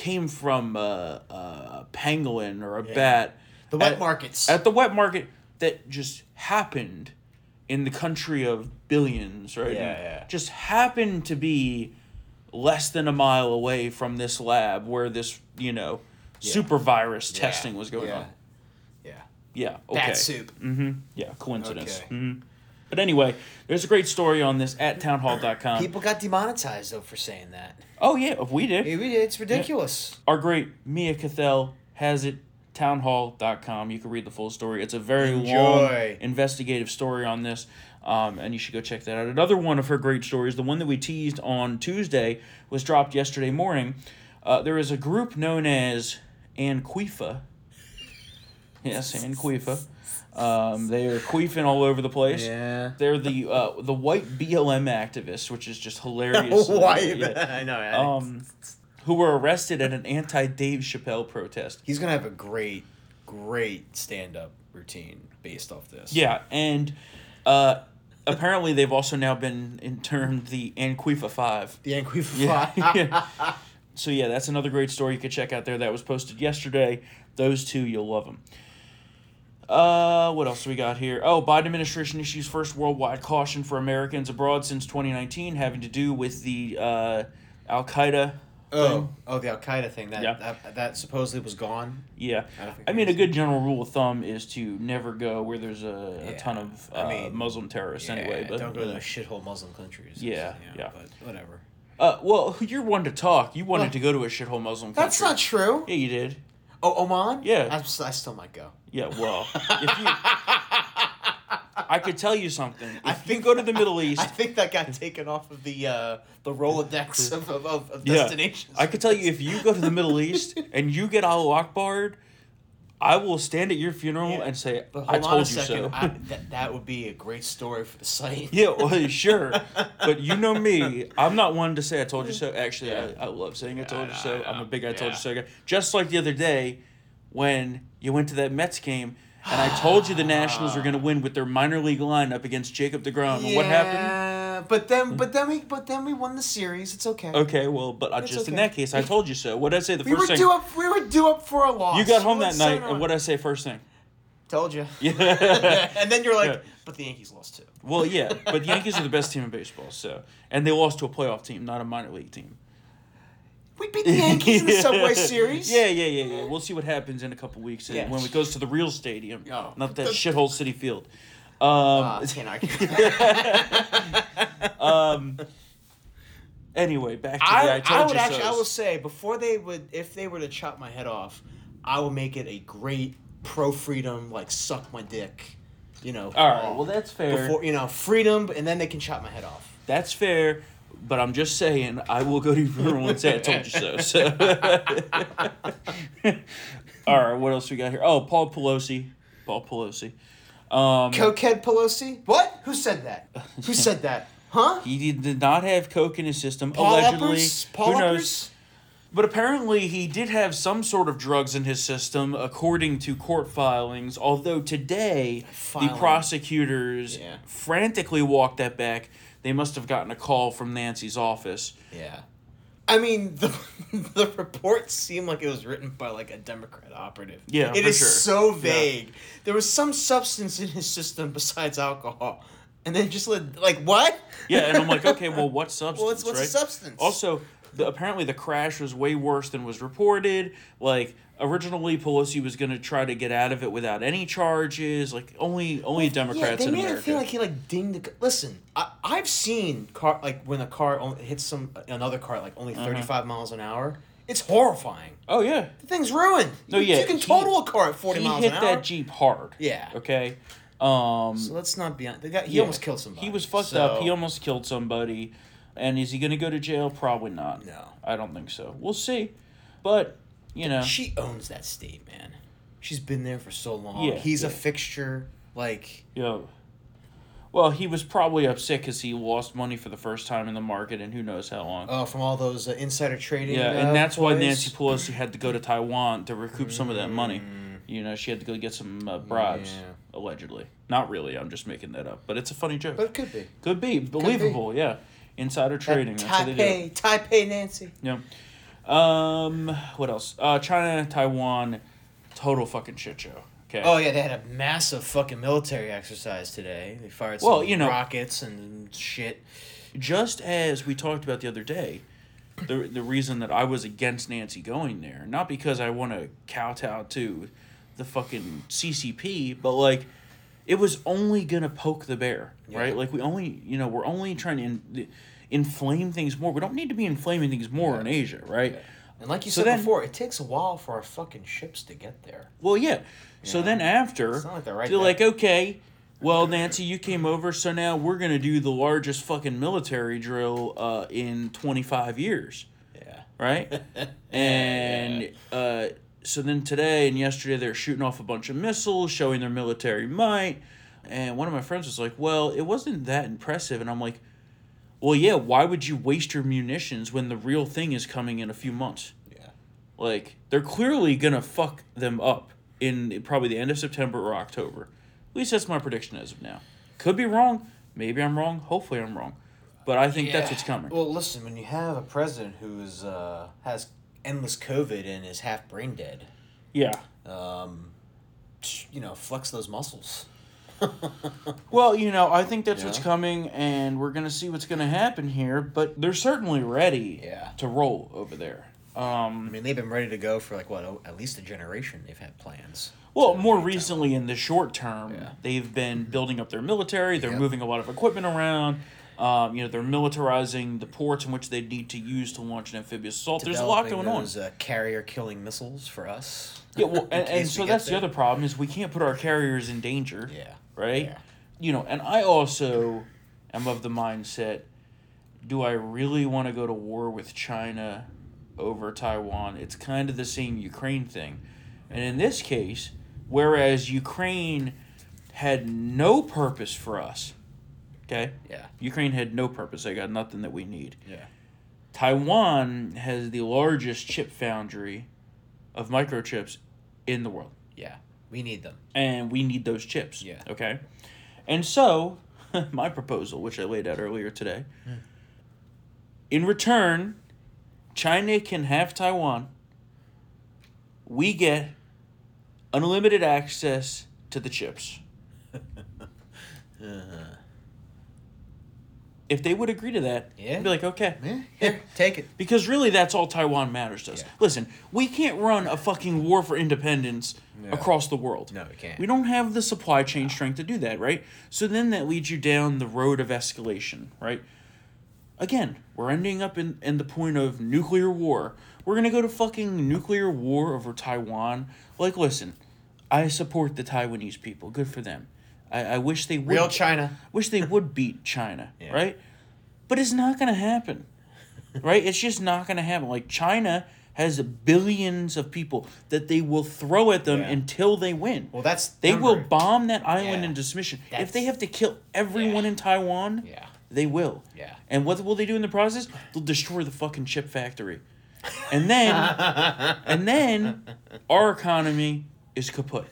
came from a, a pangolin or a
Yeah.
bat.
The wet
at-
markets.
At the wet market that just happened in the country of billions, right?
Yeah, yeah.
Just happened to be less than a mile away from this lab where this, you know,
Yeah.
super virus
Yeah.
testing was going
yeah.
on.
Yeah.
Yeah. Okay.
Bat soup.
Mm-hmm. Yeah. Coincidence.
Okay.
Mm-hmm. But anyway, there's a great story on this at townhall.com.
People got demonetized though for saying that.
oh yeah, we did.
Yeah, we did. It's ridiculous.
Our great Mia Cathell has it townhall.com. You can read the full story. It's a very long investigative story on this. Um, and you should go check that out. Another one of her great stories, the one that we teased on Tuesday, was dropped yesterday morning. Uh, there is a group known as Anquifa. Yes, Anquifa. Um, they are queefing all over the place.
Yeah.
They're the uh, the white BLM activists, which is just hilarious. [laughs]
Why?
Yeah. [laughs]
I know. I-
Um, who were arrested at an anti Dave Chappelle protest.
He's gonna have a great, great stand-up routine based off this.
Yeah, and uh, apparently they've also now been in termed the Anquifa Five.
The Anquifa
Yeah.
Five. [laughs]
Yeah. So yeah, that's another great story you could check out there. That was posted yesterday. Those two, you'll love them. Uh, what else do we got here? Oh, Biden administration issues first worldwide caution for Americans abroad since 2019, having to do with the uh, Al Qaeda.
Oh, oh, the Al Qaeda thing that,
Yeah.
that that supposedly was gone.
Yeah,
I
I mean a good general rule of thumb is to never go where there's a, a
Yeah,
ton of uh,
I mean,
Muslim terrorists anyway. But
don't go to those shithole Muslim countries.
Yeah, yeah.
But whatever.
uh, well, you're one to talk. You wanted
Well,
to go to a shithole Muslim country.
That's not true.
Yeah, you did.
Oh, Oman.
Yeah.
I, I still might go.
Yeah, well, if you, [laughs] I could tell you something. If
I
you
think-
go to the Middle East,
I think that got taken off of the uh, the Rolodex of, [laughs] of, of, of
yeah,
destinations.
I could tell you if you go to the Middle East [laughs] and you get Allahu Akbar, I will stand at your funeral
Yeah.
and say, "I
hold on
told
a
you
second.
so."
I, that, that would be a great story for the site.
Yeah, well, sure. But you know me. I'm not one to say I told you so. Actually,
Yeah.
I, I love saying I told you so. I'm a big I told you so guy. Just like the other day when you went to that Mets game and I told you the Nationals were going to win with their minor league lineup against Jacob DeGrom. And what happened?
Yeah, But then, but then we, but then we won the series. It's okay.
Okay, well, but I
It's
just in that case, I told you so. What did I say the
We were
first thing?
due up. We were due up for a loss.
You got home
We
that night, and what did I say first thing?
Told you.
Yeah. [laughs]
and then you're like,
Yeah.
but the Yankees lost too.
well, yeah, but the Yankees are the best team in baseball, so and they lost to a playoff team, not a minor league team.
We beat the Yankees in the [laughs] Subway Series.
Yeah, yeah, yeah, yeah. We'll see what happens in a couple weeks
Yeah.
when it goes to the real stadium,
Oh.
not that
The-
shithole Citi Field. Um,
Uh, can't argue. [laughs]
um. Anyway, back to the
I,
I told
I would
you
actually, I
so's.
will say, before they would, if they were to chop my head off, I would make it a great pro freedom, like suck my dick, you know.
All right,
call.
well that's fair.
before you know freedom, and then they can chop my head off.
That's fair, but I'm just saying I will go to your funeral and say I told you so. So, [laughs] all right, what else we got here? Oh, Paul Pelosi, Paul Pelosi. Um,
Cokehead Pelosi? What? Who said that? Who said that? Huh?
he did, not have coke in his system.
Paul
allegedly,
Uppers? Paul
who knows?
Uppers?
But apparently, he did have some sort of drugs in his system, according to court filings. Although today,
Filing.
the prosecutors
Yeah.
frantically walked that back. They must have gotten a call from Nancy's office.
Yeah. I mean, the [laughs] the report seemed like it was written by like a Democrat operative.
Yeah,
it
for
is
sure.
so
Yeah.
vague. There was some substance in his system besides alcohol, and then just let, like what?
Yeah, and I'm like, [laughs] okay, well, what substance?
Well, it's, what's
right?
the substance?
Also, the, apparently the crash was way worse than was reported. Like originally, Pelosi was going to try to get out of it without any charges. Like only only
yeah,
Democrats
they
in
made
America.
it feel like he like dinged the. c- Listen, I I've seen car like when a car only hits some another car at like only
Uh-huh.
35 miles an hour. It's horrifying.
oh yeah,
The thing's ruined.
No,
you,
yeah,
you can
he-
total a car at 40
he
miles
hit
an hour.
that Jeep hard.
Yeah.
Okay. Um.
So let's not be. on- The guy, he
yeah.
almost killed somebody.
He was fucked
so-
up. He almost killed somebody. And is he going to go to jail? Probably not.
No.
I don't think so. We'll see. But you know.
She owns that state, man. She's been there for so long.
Yeah,
He's a fixture. Like,
Yeah. Well, he was probably upset because he lost money for the first time in the market, and who knows how long.
oh, from all those uh, insider trading.
yeah,
uh,
and that's why
ploys.
Nancy Pelosi had to go to Taiwan to recoup some of that money.
Mm.
You know, she had to go get some uh, bribes,
Yeah.
allegedly. Not really. I'm just making that up, but it's a funny joke.
But it could be.
Could be believable. Yeah, insider trading.
That
That's how they do.
Taipei, Taipei Nancy.
Yeah. Um. What else? Uh, China, Taiwan, total fucking shit show. Okay.
Oh yeah, they had a massive fucking military exercise today. They fired some
Well, you know-
rockets and shit.
just as we talked about the other day, the the reason that I was against Nancy going there, not because I want to kowtow to the fucking CCP, but like it was only gonna poke the bear,
Yeah.
right? Like we only, you know, we're only trying to in, inflame things more. We don't need to be inflaming things more in Asia, right?
And like you
So
said
then-
before, it takes a while for our fucking ships to get there.
Well, yeah. So
Yeah.
then after,
It's not like they're right
they're
there.
like, okay, well, Nancy, you came over, so now we're gonna do the largest fucking military drill uh, in twenty five years,
Yeah.
right? [laughs] and uh, so then today and yesterday they're shooting off a bunch of missiles, showing their military might. And one of my friends was like, "Well, it wasn't that impressive," and I'm like, "Well, yeah. Why would you waste your munitions when the real thing is coming in a few months?"
Yeah.
Like they're clearly gonna fuck them up in probably the end of September or October. At least that's my prediction as of now. Could be wrong. Maybe I'm wrong. Hopefully I'm wrong. But I think that's what's coming.
Well, listen, when you have a president who's uh, has endless COVID and is half brain dead,
yeah.
um, you know, flex those muscles.
Well, you know, I think that's
Yeah.
what's coming, and we're gonna see what's gonna happen here. But they're certainly ready
Yeah.
to roll over there.
I
Um,
mean, they've been ready to go for like what, oh, at least a generation. They've had plans.
well, more recently in the short term,
Yeah.
they've been building up their military. They're
Yep.
moving a lot of equipment around. Um, you know, they're militarizing the ports in which they need to use to launch an amphibious assault. There's a lot going on.
those, Uh, carrier killing missiles for us.
Yeah, well, [laughs] and, and so that's the other problem is we can't put our carriers in danger,
Yeah.
Right?
Yeah.
You know, and I also am of the mindset: Do I really want to go to war with China over Taiwan? It's kind of the same Ukraine thing, and in this case, whereas Ukraine had no purpose for us, okay,
Yeah.
Ukraine had no purpose. They got nothing that we need.
Yeah.
Taiwan has the largest chip foundry of microchips in the world
Yeah. We need them.
and we need those chips.
Yeah.
Okay. And so, [laughs] my proposal, which I laid out earlier today, hmm. in return, China can have Taiwan. We get unlimited access to the chips. [laughs] If they would agree to that,
Yeah.
I'd be like, okay.
Yeah. [laughs] Here, take it.
Because really, that's all Taiwan matters to us.
Yeah.
Listen, we can't run a fucking war for independence
No.
across the world.
No, we can't.
We don't have the supply chain strength to do that, right? So then that leads you down the road of escalation, right? Again, we're ending up in, in the point of nuclear war. We're gonna go to fucking nuclear war over Taiwan. Like, listen, I support the Taiwanese people. Good for them. I, I wish they would
Real China.
wish they would beat China, [laughs]
Yeah.
right? But it's not going to happen, [laughs] right? It's just not going to happen. Like China has billions of people that they will throw at them
Yeah.
until they win.
Well, that's
they will bomb that island
Yeah.
into submission. If they have to kill everyone
Yeah.
in Taiwan,
Yeah.
they will.
Yeah.
And what will they do in the process? They'll destroy the fucking chip factory. And then [laughs] and then our economy is kaput.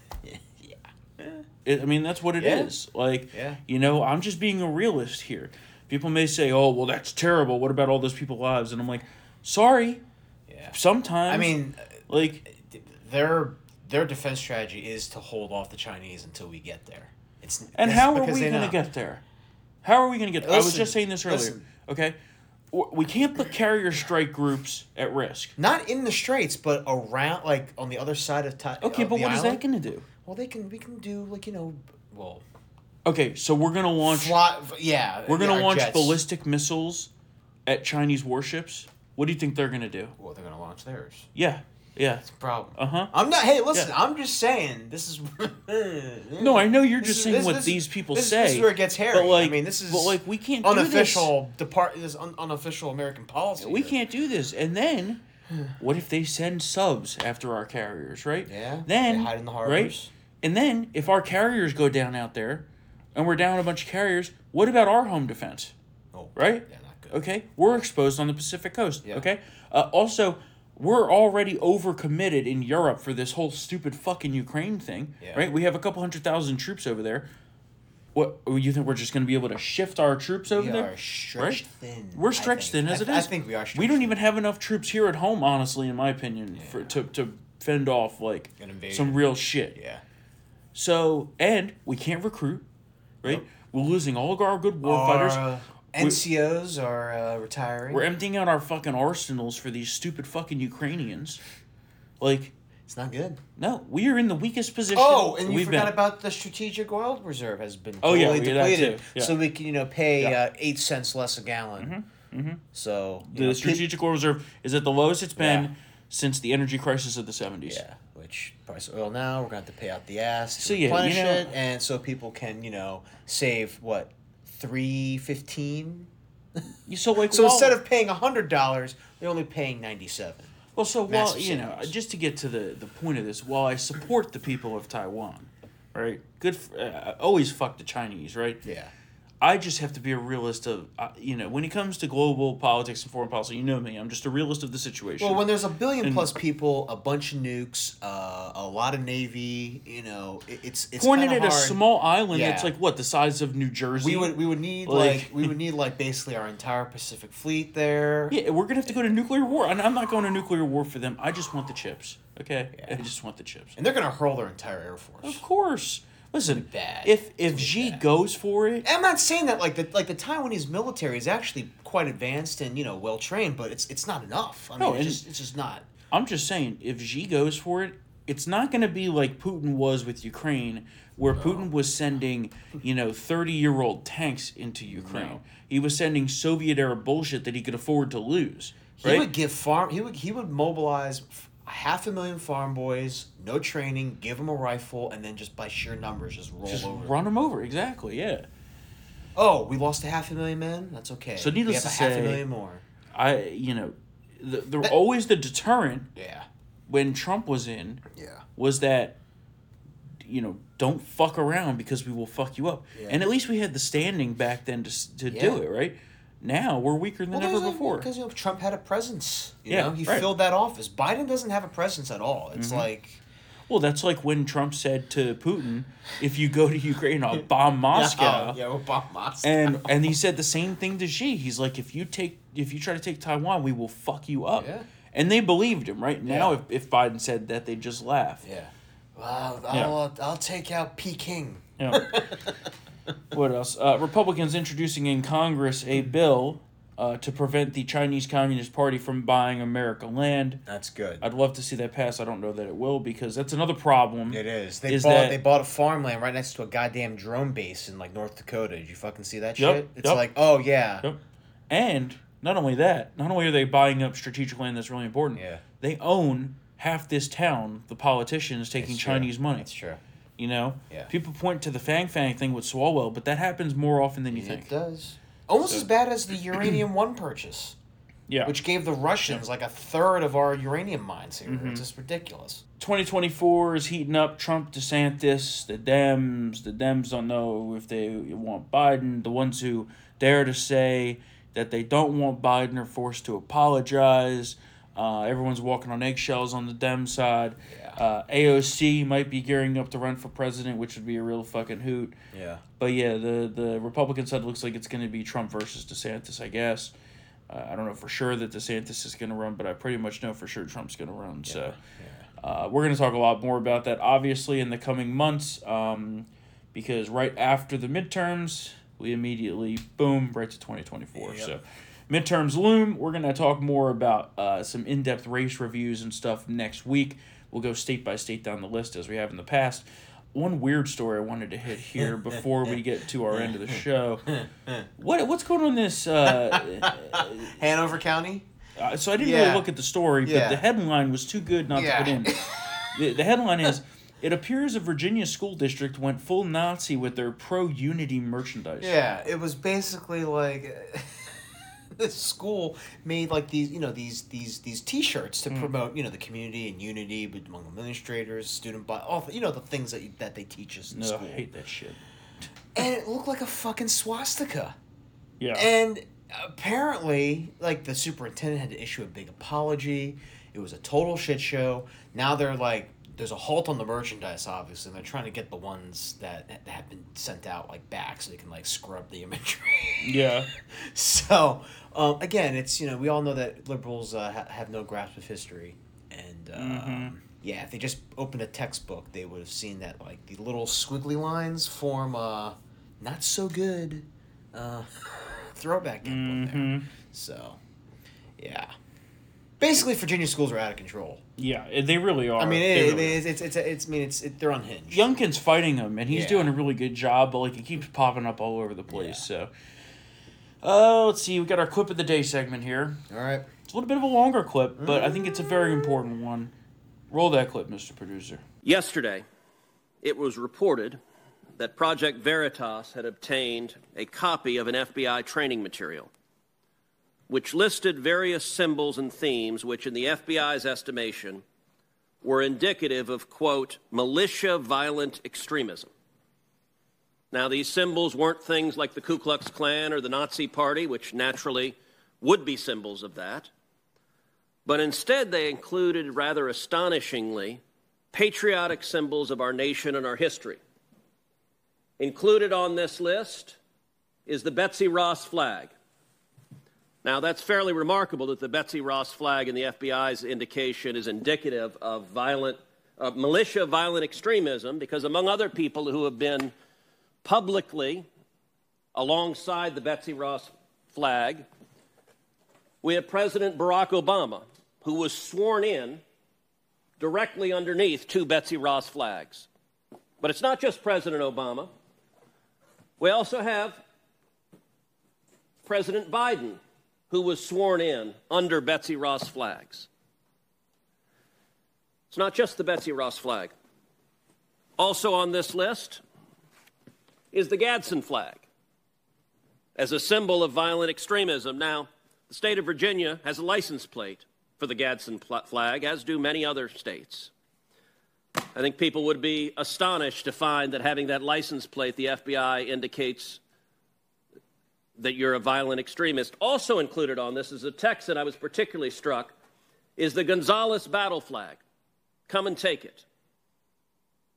It, I mean, that's what it is.
Yeah.
Like,
Yeah.
you know, I'm just being a realist here. People may say, "Oh, well, that's terrible. What about all those people's lives?" And I'm like, "Sorry.
Yeah.
Sometimes,
I mean,
like,
their their defense strategy is to hold off the Chinese until we get there. It's
and how are we going to get there? How are we going to get? I was just saying this earlier.
listen.
Okay, we can't put carrier strike groups at risk.
not in the straits, but around like on the other side of time.
Okay, but what is that going to do?
Well, they can. We can do like you know. Well,
Okay, so we're going to launch.
fly, yeah,
We're going
yeah,
to
our
launch
jets.
ballistic missiles at Chinese warships. What do you think they're going to do?
Well, they're gonna launch theirs.
Yeah, yeah.
That's a problem.
Uh huh.
I'm not. Hey, listen.
Yeah.
I'm just saying. This is. [laughs]
No, I know you're
This
just
is-
saying
this-
what
this-
these people
this,
say.
This is where it gets hairy.
But like,
I mean, this is.
but like, we can't do this.
unofficial depart. This un- unofficial American policy.
We
here.
can't do this. And then what if they send subs after our carriers, right?
Yeah.
Then
they hide in the
right? And then if our carriers go down out there, and we're down a bunch of carriers, what about our home defense?
Oh,
Right?
Yeah, not good.
Okay, we're exposed on the Pacific coast.
Yeah.
Okay, uh, also we're already overcommitted in Europe for this whole stupid fucking Ukraine thing.
Yeah.
Right? We have a couple hundred thousand troops over there. What you think we're just going to be able to shift our troops over
We
there?
stretched thin.
We're stretched thin as
I,
it is.
I think we are.
We don't even have enough troops here at home, honestly, in my opinion, for to to fend off like some real shit.
Yeah.
So and we can't recruit, right?
Nope.
We're losing all of our good war fighters.
uh, NCOs are uh, retiring.
We're emptying out our fucking arsenals for these stupid fucking Ukrainians. Like,
it's not good.
no, we are in the weakest position.
Oh, and you forgot
been.
about the strategic oil reserve has been
Oh, yeah,
totally
we did that
depleted,
yeah.
so we can you know pay
Yeah.
uh, eight cents less a gallon. Mm-hmm. So
the
know,
strategic oil reserve is at the lowest it's been
Yeah.
since the energy crisis of the seventies.
yeah, price of oil now we're gonna have to pay out the ass to
So, yeah, you know-
it, and so people can you know save what three fifteen.
You so like [laughs]
So
while-
instead of paying hundred dollars, they're only paying ninety seven.
well, so while you know, just to get to the the point of this, while I support the people of Taiwan, right? Good, for, uh, always fuck the Chinese, right?
Yeah.
I just have to be a realist of, uh, you know, when it comes to global politics and foreign policy, you know me, I'm just a realist of the situation.
Well, when there's a billion
And-
plus people, a bunch of nukes, uh, a lot of navy, you know, it, it's it's
pointed
kinda
at a
hard.
small island
Yeah.
that's like what the size of New Jersey.
We would we would need
Like-
like, we would [laughs] need like basically our entire Pacific Fleet there.
Yeah, we're gonna have to go to nuclear war, and I'm not going to nuclear war for them. I just want the chips. Okay. I just want the chips.
And they're gonna hurl their entire air force.
Of course. Listen,
be bad.
if if
It's
Xi
bad.
goes for it,
I'm not saying that like the like the Taiwanese military is actually quite advanced and you know well trained, but it's it's not enough. I mean,
No,
it's just it's just not.
I'm just saying, if Xi goes for it, it's not going to be like Putin was with Ukraine, where Putin was sending, you know, 30 year old tanks into Ukraine.
No.
He was sending Soviet era bullshit that he could afford to lose.
He would give farm. He would he would mobilize f- half a million farm boys, no training, give them a rifle, and then just by sheer numbers just roll
just
over.
run them over. Exactly. Yeah.
Oh, we lost a half a million men. That's okay.
So needless
we have
to
a half a million more.
I, you know, the, the
That-
always the deterrent
Yeah.
when Trump was in
Yeah.
was that you know don't fuck around because we will fuck you up
Yeah.
and at least we had the standing back then to, to
Yeah.
do it right now we're weaker than ever before
because you know Trump had a presence. You
Yeah,
know, he
right. Mm-hmm.
filled that office. Biden doesn't have a presence at all. It's like
well that's like when trump said to putin if you go to ukraine i'll bomb [laughs] moscow
Yeah, we'll bomb Moscow.
and and he said the same thing to Xi. He's like, if you take, if you try to take Taiwan, we will fuck you up.
Yeah.
And they believed him. Right now,
Yeah.
if, if Biden said that, they'd just laugh.
yeah. Well,
Yeah.
I'll, I'll take out Peking.
Yeah. [laughs] what else? Uh, Republicans introducing in Congress a bill uh, to prevent the Chinese Communist Party from buying America land.
That's good.
I'd love to see that pass. I don't know that it will because that's another problem.
It is. They
Is
bought
that-
they bought a farmland right next to a goddamn drone base in like North Dakota. Did you fucking see that
Yep,
shit? It's
yep.
like, oh yeah.
Yep. And not only that, not only are they buying up strategic land that's really important,
Yeah.
they own half this town. The politicians taking. Chinese money.
That's true.
You know,
Yeah.
people point to the Fang Fang thing with Swalwell, but that happens more often than you
It
think.
It does. Almost
So-
as bad as the [clears throat] uranium one purchase,
Yeah.
which gave the Russians like a third of our uranium mines here.
Mm-hmm.
It's just ridiculous.
2024 is heating up. Trump, DeSantis, the Dems. The Dems don't know if they want Biden. The ones who dare to say that they don't want Biden are forced to apologize. Uh, everyone's walking on eggshells on the Dem side.
Yeah.
Uh, AOC might be gearing up to run for president, which would be a real fucking hoot.
Yeah.
But yeah, the the Republican side looks like it's going to be Trump versus DeSantis, I guess. Uh, I don't know for sure that DeSantis is going to run, but I pretty much know for sure Trump's going to run. So uh, we're going to talk a lot more about that, obviously, in the coming months, um, because right after the midterms, we immediately boom right to twenty twenty four.
Yep.
So midterms loom. We're going to talk more about uh, some in depth race reviews and stuff next week. We'll go state by state down the list as we have in the past. One weird story I wanted to hit here [laughs] before we get to our end of the show. [laughs] What what's going on in this? Uh, [laughs]
Hanover County.
uh, so I didn't
Yeah.
really look at the story, but
Yeah.
the headline was too good not
Yeah.
to put in. the, the headline is It appears a Virginia school district went full Nazi with their pro unity merchandise.
Yeah, it was basically like [laughs] this school made like these you know these these these T-shirts to mm. promote you know the community and unity among administrators, student body, all the- you know the things that you, that they teach us in
No,
school.
I hate that shit.
And it looked like a fucking swastika.
Yeah.
And apparently, like the superintendent had to issue a big apology. It was a total shit show. Now they're like, there's a halt on the merchandise, obviously, and they're trying to get the ones that, that have been sent out like back so they can like scrub the imagery.
yeah. [laughs]
so um, again, it's you know we all know that liberals uh, ha- have no grasp of history, and um, yeah, if they just opened a textbook, they would have seen that like the little squiggly lines form a not so good uh, [laughs] throwback input there. So yeah, basically Virginia schools are out of control.
Yeah, they really are.
I mean,
They
it,
really
it, it's, it's, it's, it's, I mean, it's, it, they're unhinged.
Youngkin's fighting him, and he's
Yeah.
doing a really good job. But like, it keeps popping up all over the place. So, uh, let's see. We got our clip of the day segment here.
All right.
It's a little bit of a longer clip, but I think it's a very important one. Roll that clip, Mr. Producer.
Yesterday, it was reported that Project Veritas had obtained a copy of an FBI training material, which listed various symbols and themes which, in the FBI's estimation, were indicative of, quote, militia violent extremism. Now, these symbols weren't things like the Ku Klux Klan or the Nazi Party, which naturally would be symbols of that, but instead they included, rather astonishingly, patriotic symbols of our nation and our history. Included on this list is the Betsy Ross flag. Now, that's fairly remarkable that the Betsy Ross flag and the FBI's indication is indicative of violent, of militia violent extremism, because among other people who have been publicly alongside the Betsy Ross flag, we have President Barack Obama, who was sworn in directly underneath two Betsy Ross flags. But it's not just President Obama. We also have President Biden, who was sworn in under Betsy Ross flags. It's not just the Betsy Ross flag. Also on this list is the Gadsden flag as a symbol of violent extremism. Now, the state of Virginia has a license plate for the Gadsden flag, as do many other states. I think people would be astonished to find that having that license plate, the FBI indicates that you're a violent extremist. Also included on this is a text that I was particularly struck is the Gonzales battle flag. Come and take it.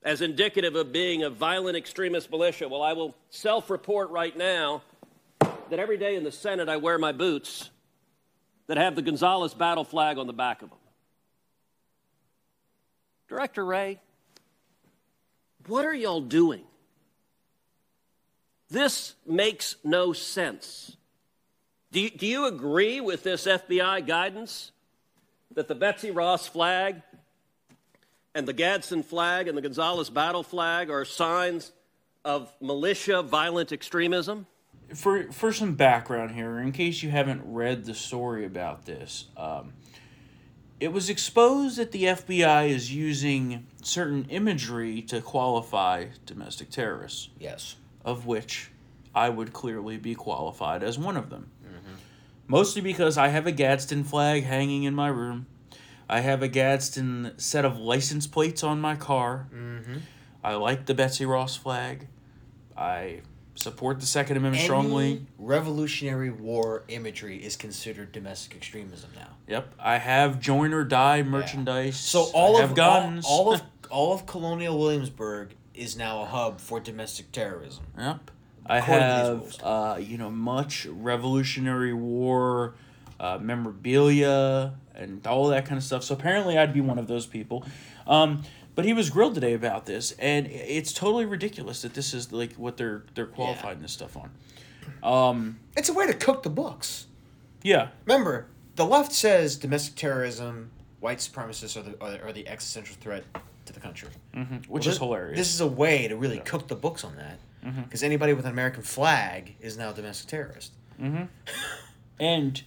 As indicative of being a violent extremist militia. Well, I will self report right now that every day in the Senate I wear my boots that have the Gonzales battle flag on the back of them. Director Wray, what are y'all doing? This makes no sense. Do you, do you agree with this FBI guidance that the Betsy Ross flag and the Gadsden flag and the Gonzales battle flag are signs of militia violent extremism?
For for some background here, in case you haven't read the story about this, um, it was exposed that the FBI is using certain imagery to qualify domestic terrorists.
Yes.
Of which I would clearly be qualified as one of them. Mm-hmm. Mostly because I have a Gadsden flag hanging in my room. I have a Gadsden set of license plates on my car. Mm-hmm. I like the Betsy Ross flag. I support the Second Amendment strongly.
Revolutionary War imagery is considered domestic extremism now.
Yep, I have join or die merchandise.
So all
I
of
guns.
All, all of all of Colonial Williamsburg is now a hub for domestic terrorism.
Yep. I
According to these
have,
rules.
uh, you know, much Revolutionary War uh, memorabilia and all that kind of stuff. So apparently, I'd be one of those people. Um, but he was grilled today about this, and it's totally ridiculous that this is like what they're they're qualifying this stuff on. Um,
It's a way to cook the books.
yeah,
Remember, the left says domestic terrorism, white supremacists are, the- are the existential threat to the country.
which
Well,
is
thi-
hilarious.
This is a way to really cook the books on that. Because anybody with an American flag is now a domestic terrorist. [laughs]
And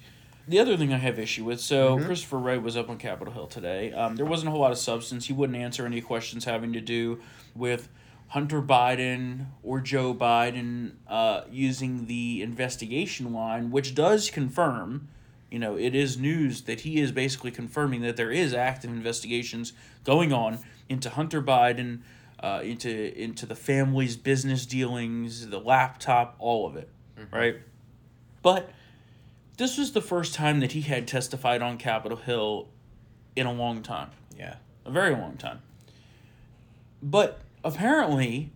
the other thing I have issue with, so
Mm-hmm.
Christopher Wray was up on Capitol Hill today. Um, there wasn't a whole lot of substance. He wouldn't answer any questions having to do with Hunter Biden or Joe Biden uh, using the investigation line, which does confirm, you know, it is news that he is basically confirming that there is active investigations going on into Hunter Biden, uh, into into the family's business dealings, the laptop, all of it, right? But this was the first time that he had testified on Capitol Hill in a long time,
Yeah.
a very long time. But apparently,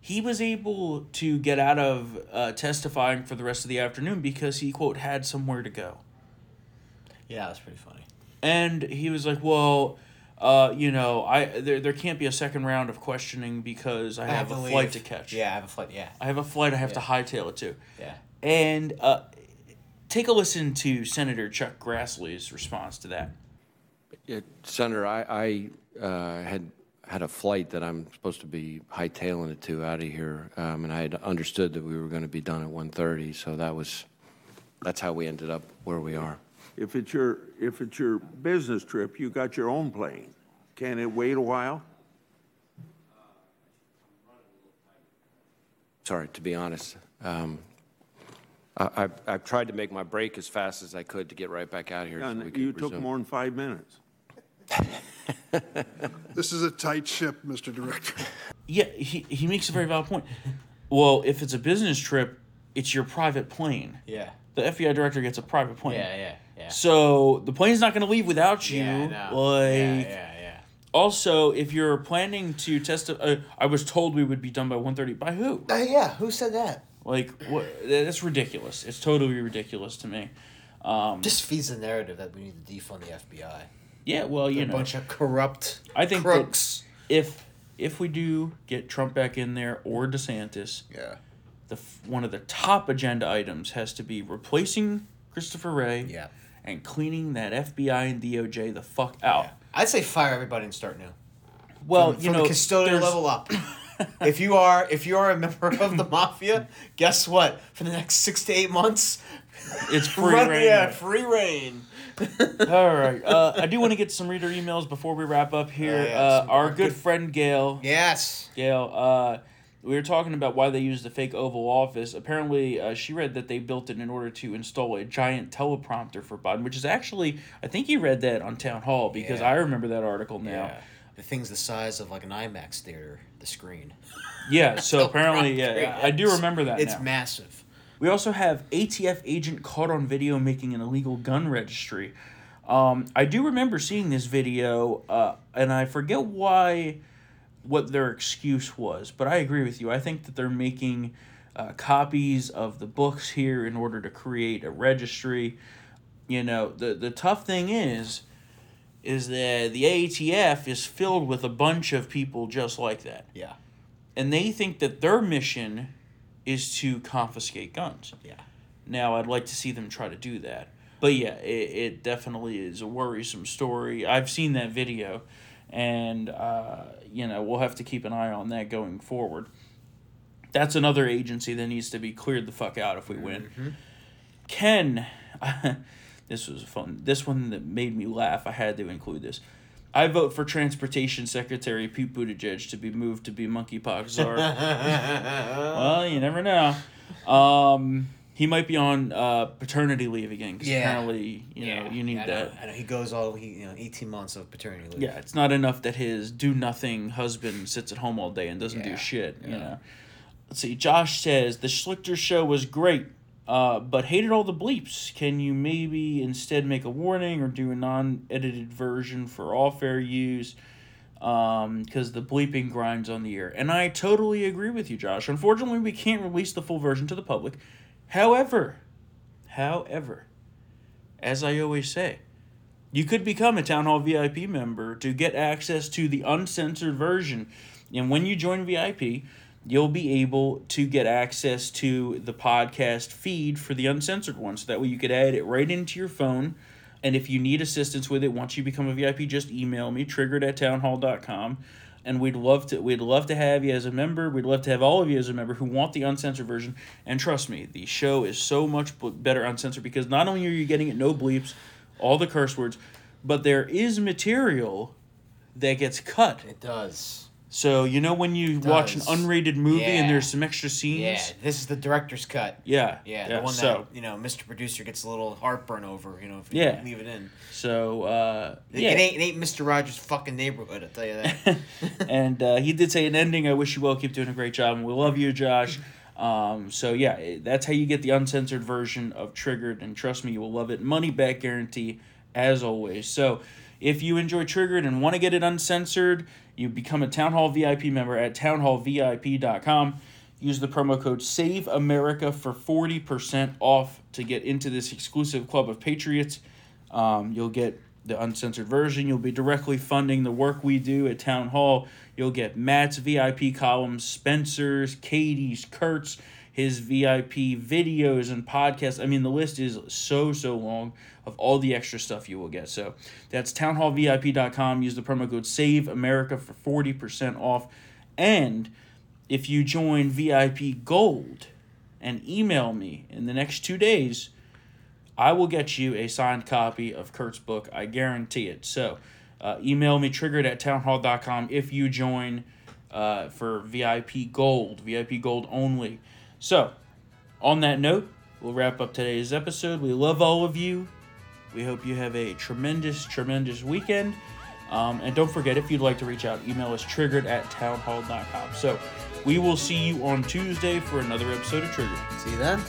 he was able to get out of uh, testifying for the rest of the afternoon because he quote had somewhere to go,
Yeah, that's pretty funny.
and he was like, "Well." Uh, you know, I there, there can't be a second round of questioning because I, have,
to
a
leave.
flight to catch.
Yeah, I have a flight. Yeah.
I have a flight I have to
Yeah.
hightail it to.
Yeah.
And uh, take a listen to Senator Chuck Grassley's response to that.
Yeah, Senator, I, I uh, had had a flight that I'm supposed to be hightailing it to out of here, um, and I had understood that we were going to be done at 1:30, so that was that's how we ended up where we are.
If it's your, if it's your business trip, you got your own plane. Can it wait a while?
Sorry, to be honest. Um, I, I've, I've tried to make my break as fast as I could to get right back out here. so we
you took
resume.
more than five minutes. [laughs]
This is a tight ship, Mr. Director.
Yeah, he, he makes a very valid point. Well, if it's a business trip, it's your private plane.
Yeah.
The FBI director gets a private plane.
Yeah. Yeah. Yeah.
So the plane's not going to leave without you.
Yeah. I know.
Like,
yeah. Yeah. Yeah.
also, if you're planning to test, uh, I was told we would be done by 1.30. By who?
Uh, yeah. Who said that?
Like, what? That's ridiculous. It's totally ridiculous to me. Um,
Just feeds the narrative that we need to defund the FBI.
yeah, well, you
They're a
know.
bunch of corrupt
I think that-
crooks.
if if we do get Trump back in there or DeSantis,
yeah.
the one of the top agenda items has to be replacing Christopher Wray
Yeah.
And cleaning that FBI and DOJ the fuck out.
Yeah. I'd say fire everybody and start new.
Well,
from,
you
from
know,
the custodial level up. [laughs] if you are if you are a member of the mafia, guess what? For the next six to eight months,
it's [laughs] free
run,
reign.
yeah, free reign. [laughs]
All right, uh, I do want to get some reader emails before we wrap up here.
Oh, yeah,
uh, our good- friend Gail,
Yes.
Gail, uh, we were talking about why they used the fake Oval Office. Apparently, uh, she read that they built it in order to install a giant teleprompter for Biden, which is actually, I think you read that on Town Hall because
Yeah.
I remember that article now.
Yeah. The thing's the size of like an IMAX theater. The screen.
Yeah, [laughs] so apparently, yeah, I do remember that.
It's
now.
massive.
We also have ATF agent caught on video making an illegal gun registry. Um, I do remember seeing this video, uh, and I forget why, what their excuse was, but I agree with you. I think that they're making uh, copies of the books here in order to create a registry. You know, the the tough thing is, is that the ATF is filled with a bunch of people just like that,
Yeah.
and they think that their mission is to confiscate guns.
Yeah.
Now, I'd like to see them try to do that. But yeah, it, it definitely is a worrisome story. I've seen that video, and, uh, you know, we'll have to keep an eye on that going forward. That's another agency that needs to be cleared the fuck out if we win. Ken, [laughs] this was fun. This one that made me laugh. I had to include this. I vote for Transportation Secretary Pete Buttigieg to be moved to be monkeypox czar. [laughs] well, you never know. Um, he might be on uh, paternity leave again because
Yeah.
apparently, you know, you need
I know,
that.
I know. He goes all he you know eighteen months of paternity leave.
Yeah, it's not enough that his do nothing husband sits at home all day and doesn't do
Yeah,
shit. You
yeah.
know. Let's see. Josh says the Schlichter show was great, uh, but hated all the bleeps. Can you maybe instead make a warning or do a non-edited version for all fair use? Because the bleeping grinds on the ear, and I totally agree with you, Josh. Unfortunately, we can't release the full version to the public. However, however, as I always say, you could become a Town Hall VIP member to get access to the uncensored version. And when you join VIP, you'll be able to get access to the podcast feed for the uncensored one. So that way you could add it right into your phone. And if you need assistance with it, once you become a VIP, just email me, triggered at townhall.com. And we'd love to we'd love to have you as a member. We'd love to have all of you as a member who want the uncensored version. And trust me, the show is so much better uncensored because not only are you getting it no bleeps, all the curse words, but there is material that gets cut.
It does.
So you know when you watch an unrated movie and there's some extra scenes.
Yeah, this is the director's cut.
Yeah.
Yeah, the one
so,
that you know, Mr. Producer gets a little heartburn over. You know, if you
Yeah.
leave it in.
So uh,
It-
yeah.
It ain't it ain't Mr. Rogers' fucking neighborhood. I tell you that. [laughs]
and uh, he did say an ending. I wish you well. Keep doing a great job, and we love you, Josh. Um, so yeah, eh, that's how you get the uncensored version of Triggered, and trust me, you will love it. Money back guarantee, as always. So if you enjoy Triggered and want to get it uncensored, you become a Town Hall VIP member at townhallvip.com. Use the promo code Save America for forty percent off to get into this exclusive club of patriots. Um, you'll get the uncensored version. You'll be directly funding the work we do at Town Hall. You'll get Matt's VIP columns, Spencer's, Katie's, Kurt's, his VIP videos and podcasts. I mean, the list is so, so long of all the extra stuff you will get. So that's townhallvip.com. Use the promo code SAVE AMERICA for 40% off. And if you join VIP Gold and email me in the next two days, I will get you a signed copy of Kurt's book. I guarantee it. So uh, email me triggered at townhall.com if you join uh, for VIP Gold, VIP Gold only. So, on that note, we'll wrap up today's episode. We love all of you. We hope you have a tremendous, tremendous weekend. Um, and don't forget, if you'd like to reach out, email us triggered at townhall.com. So, we will see you on Tuesday for another episode of Triggered.
See you then.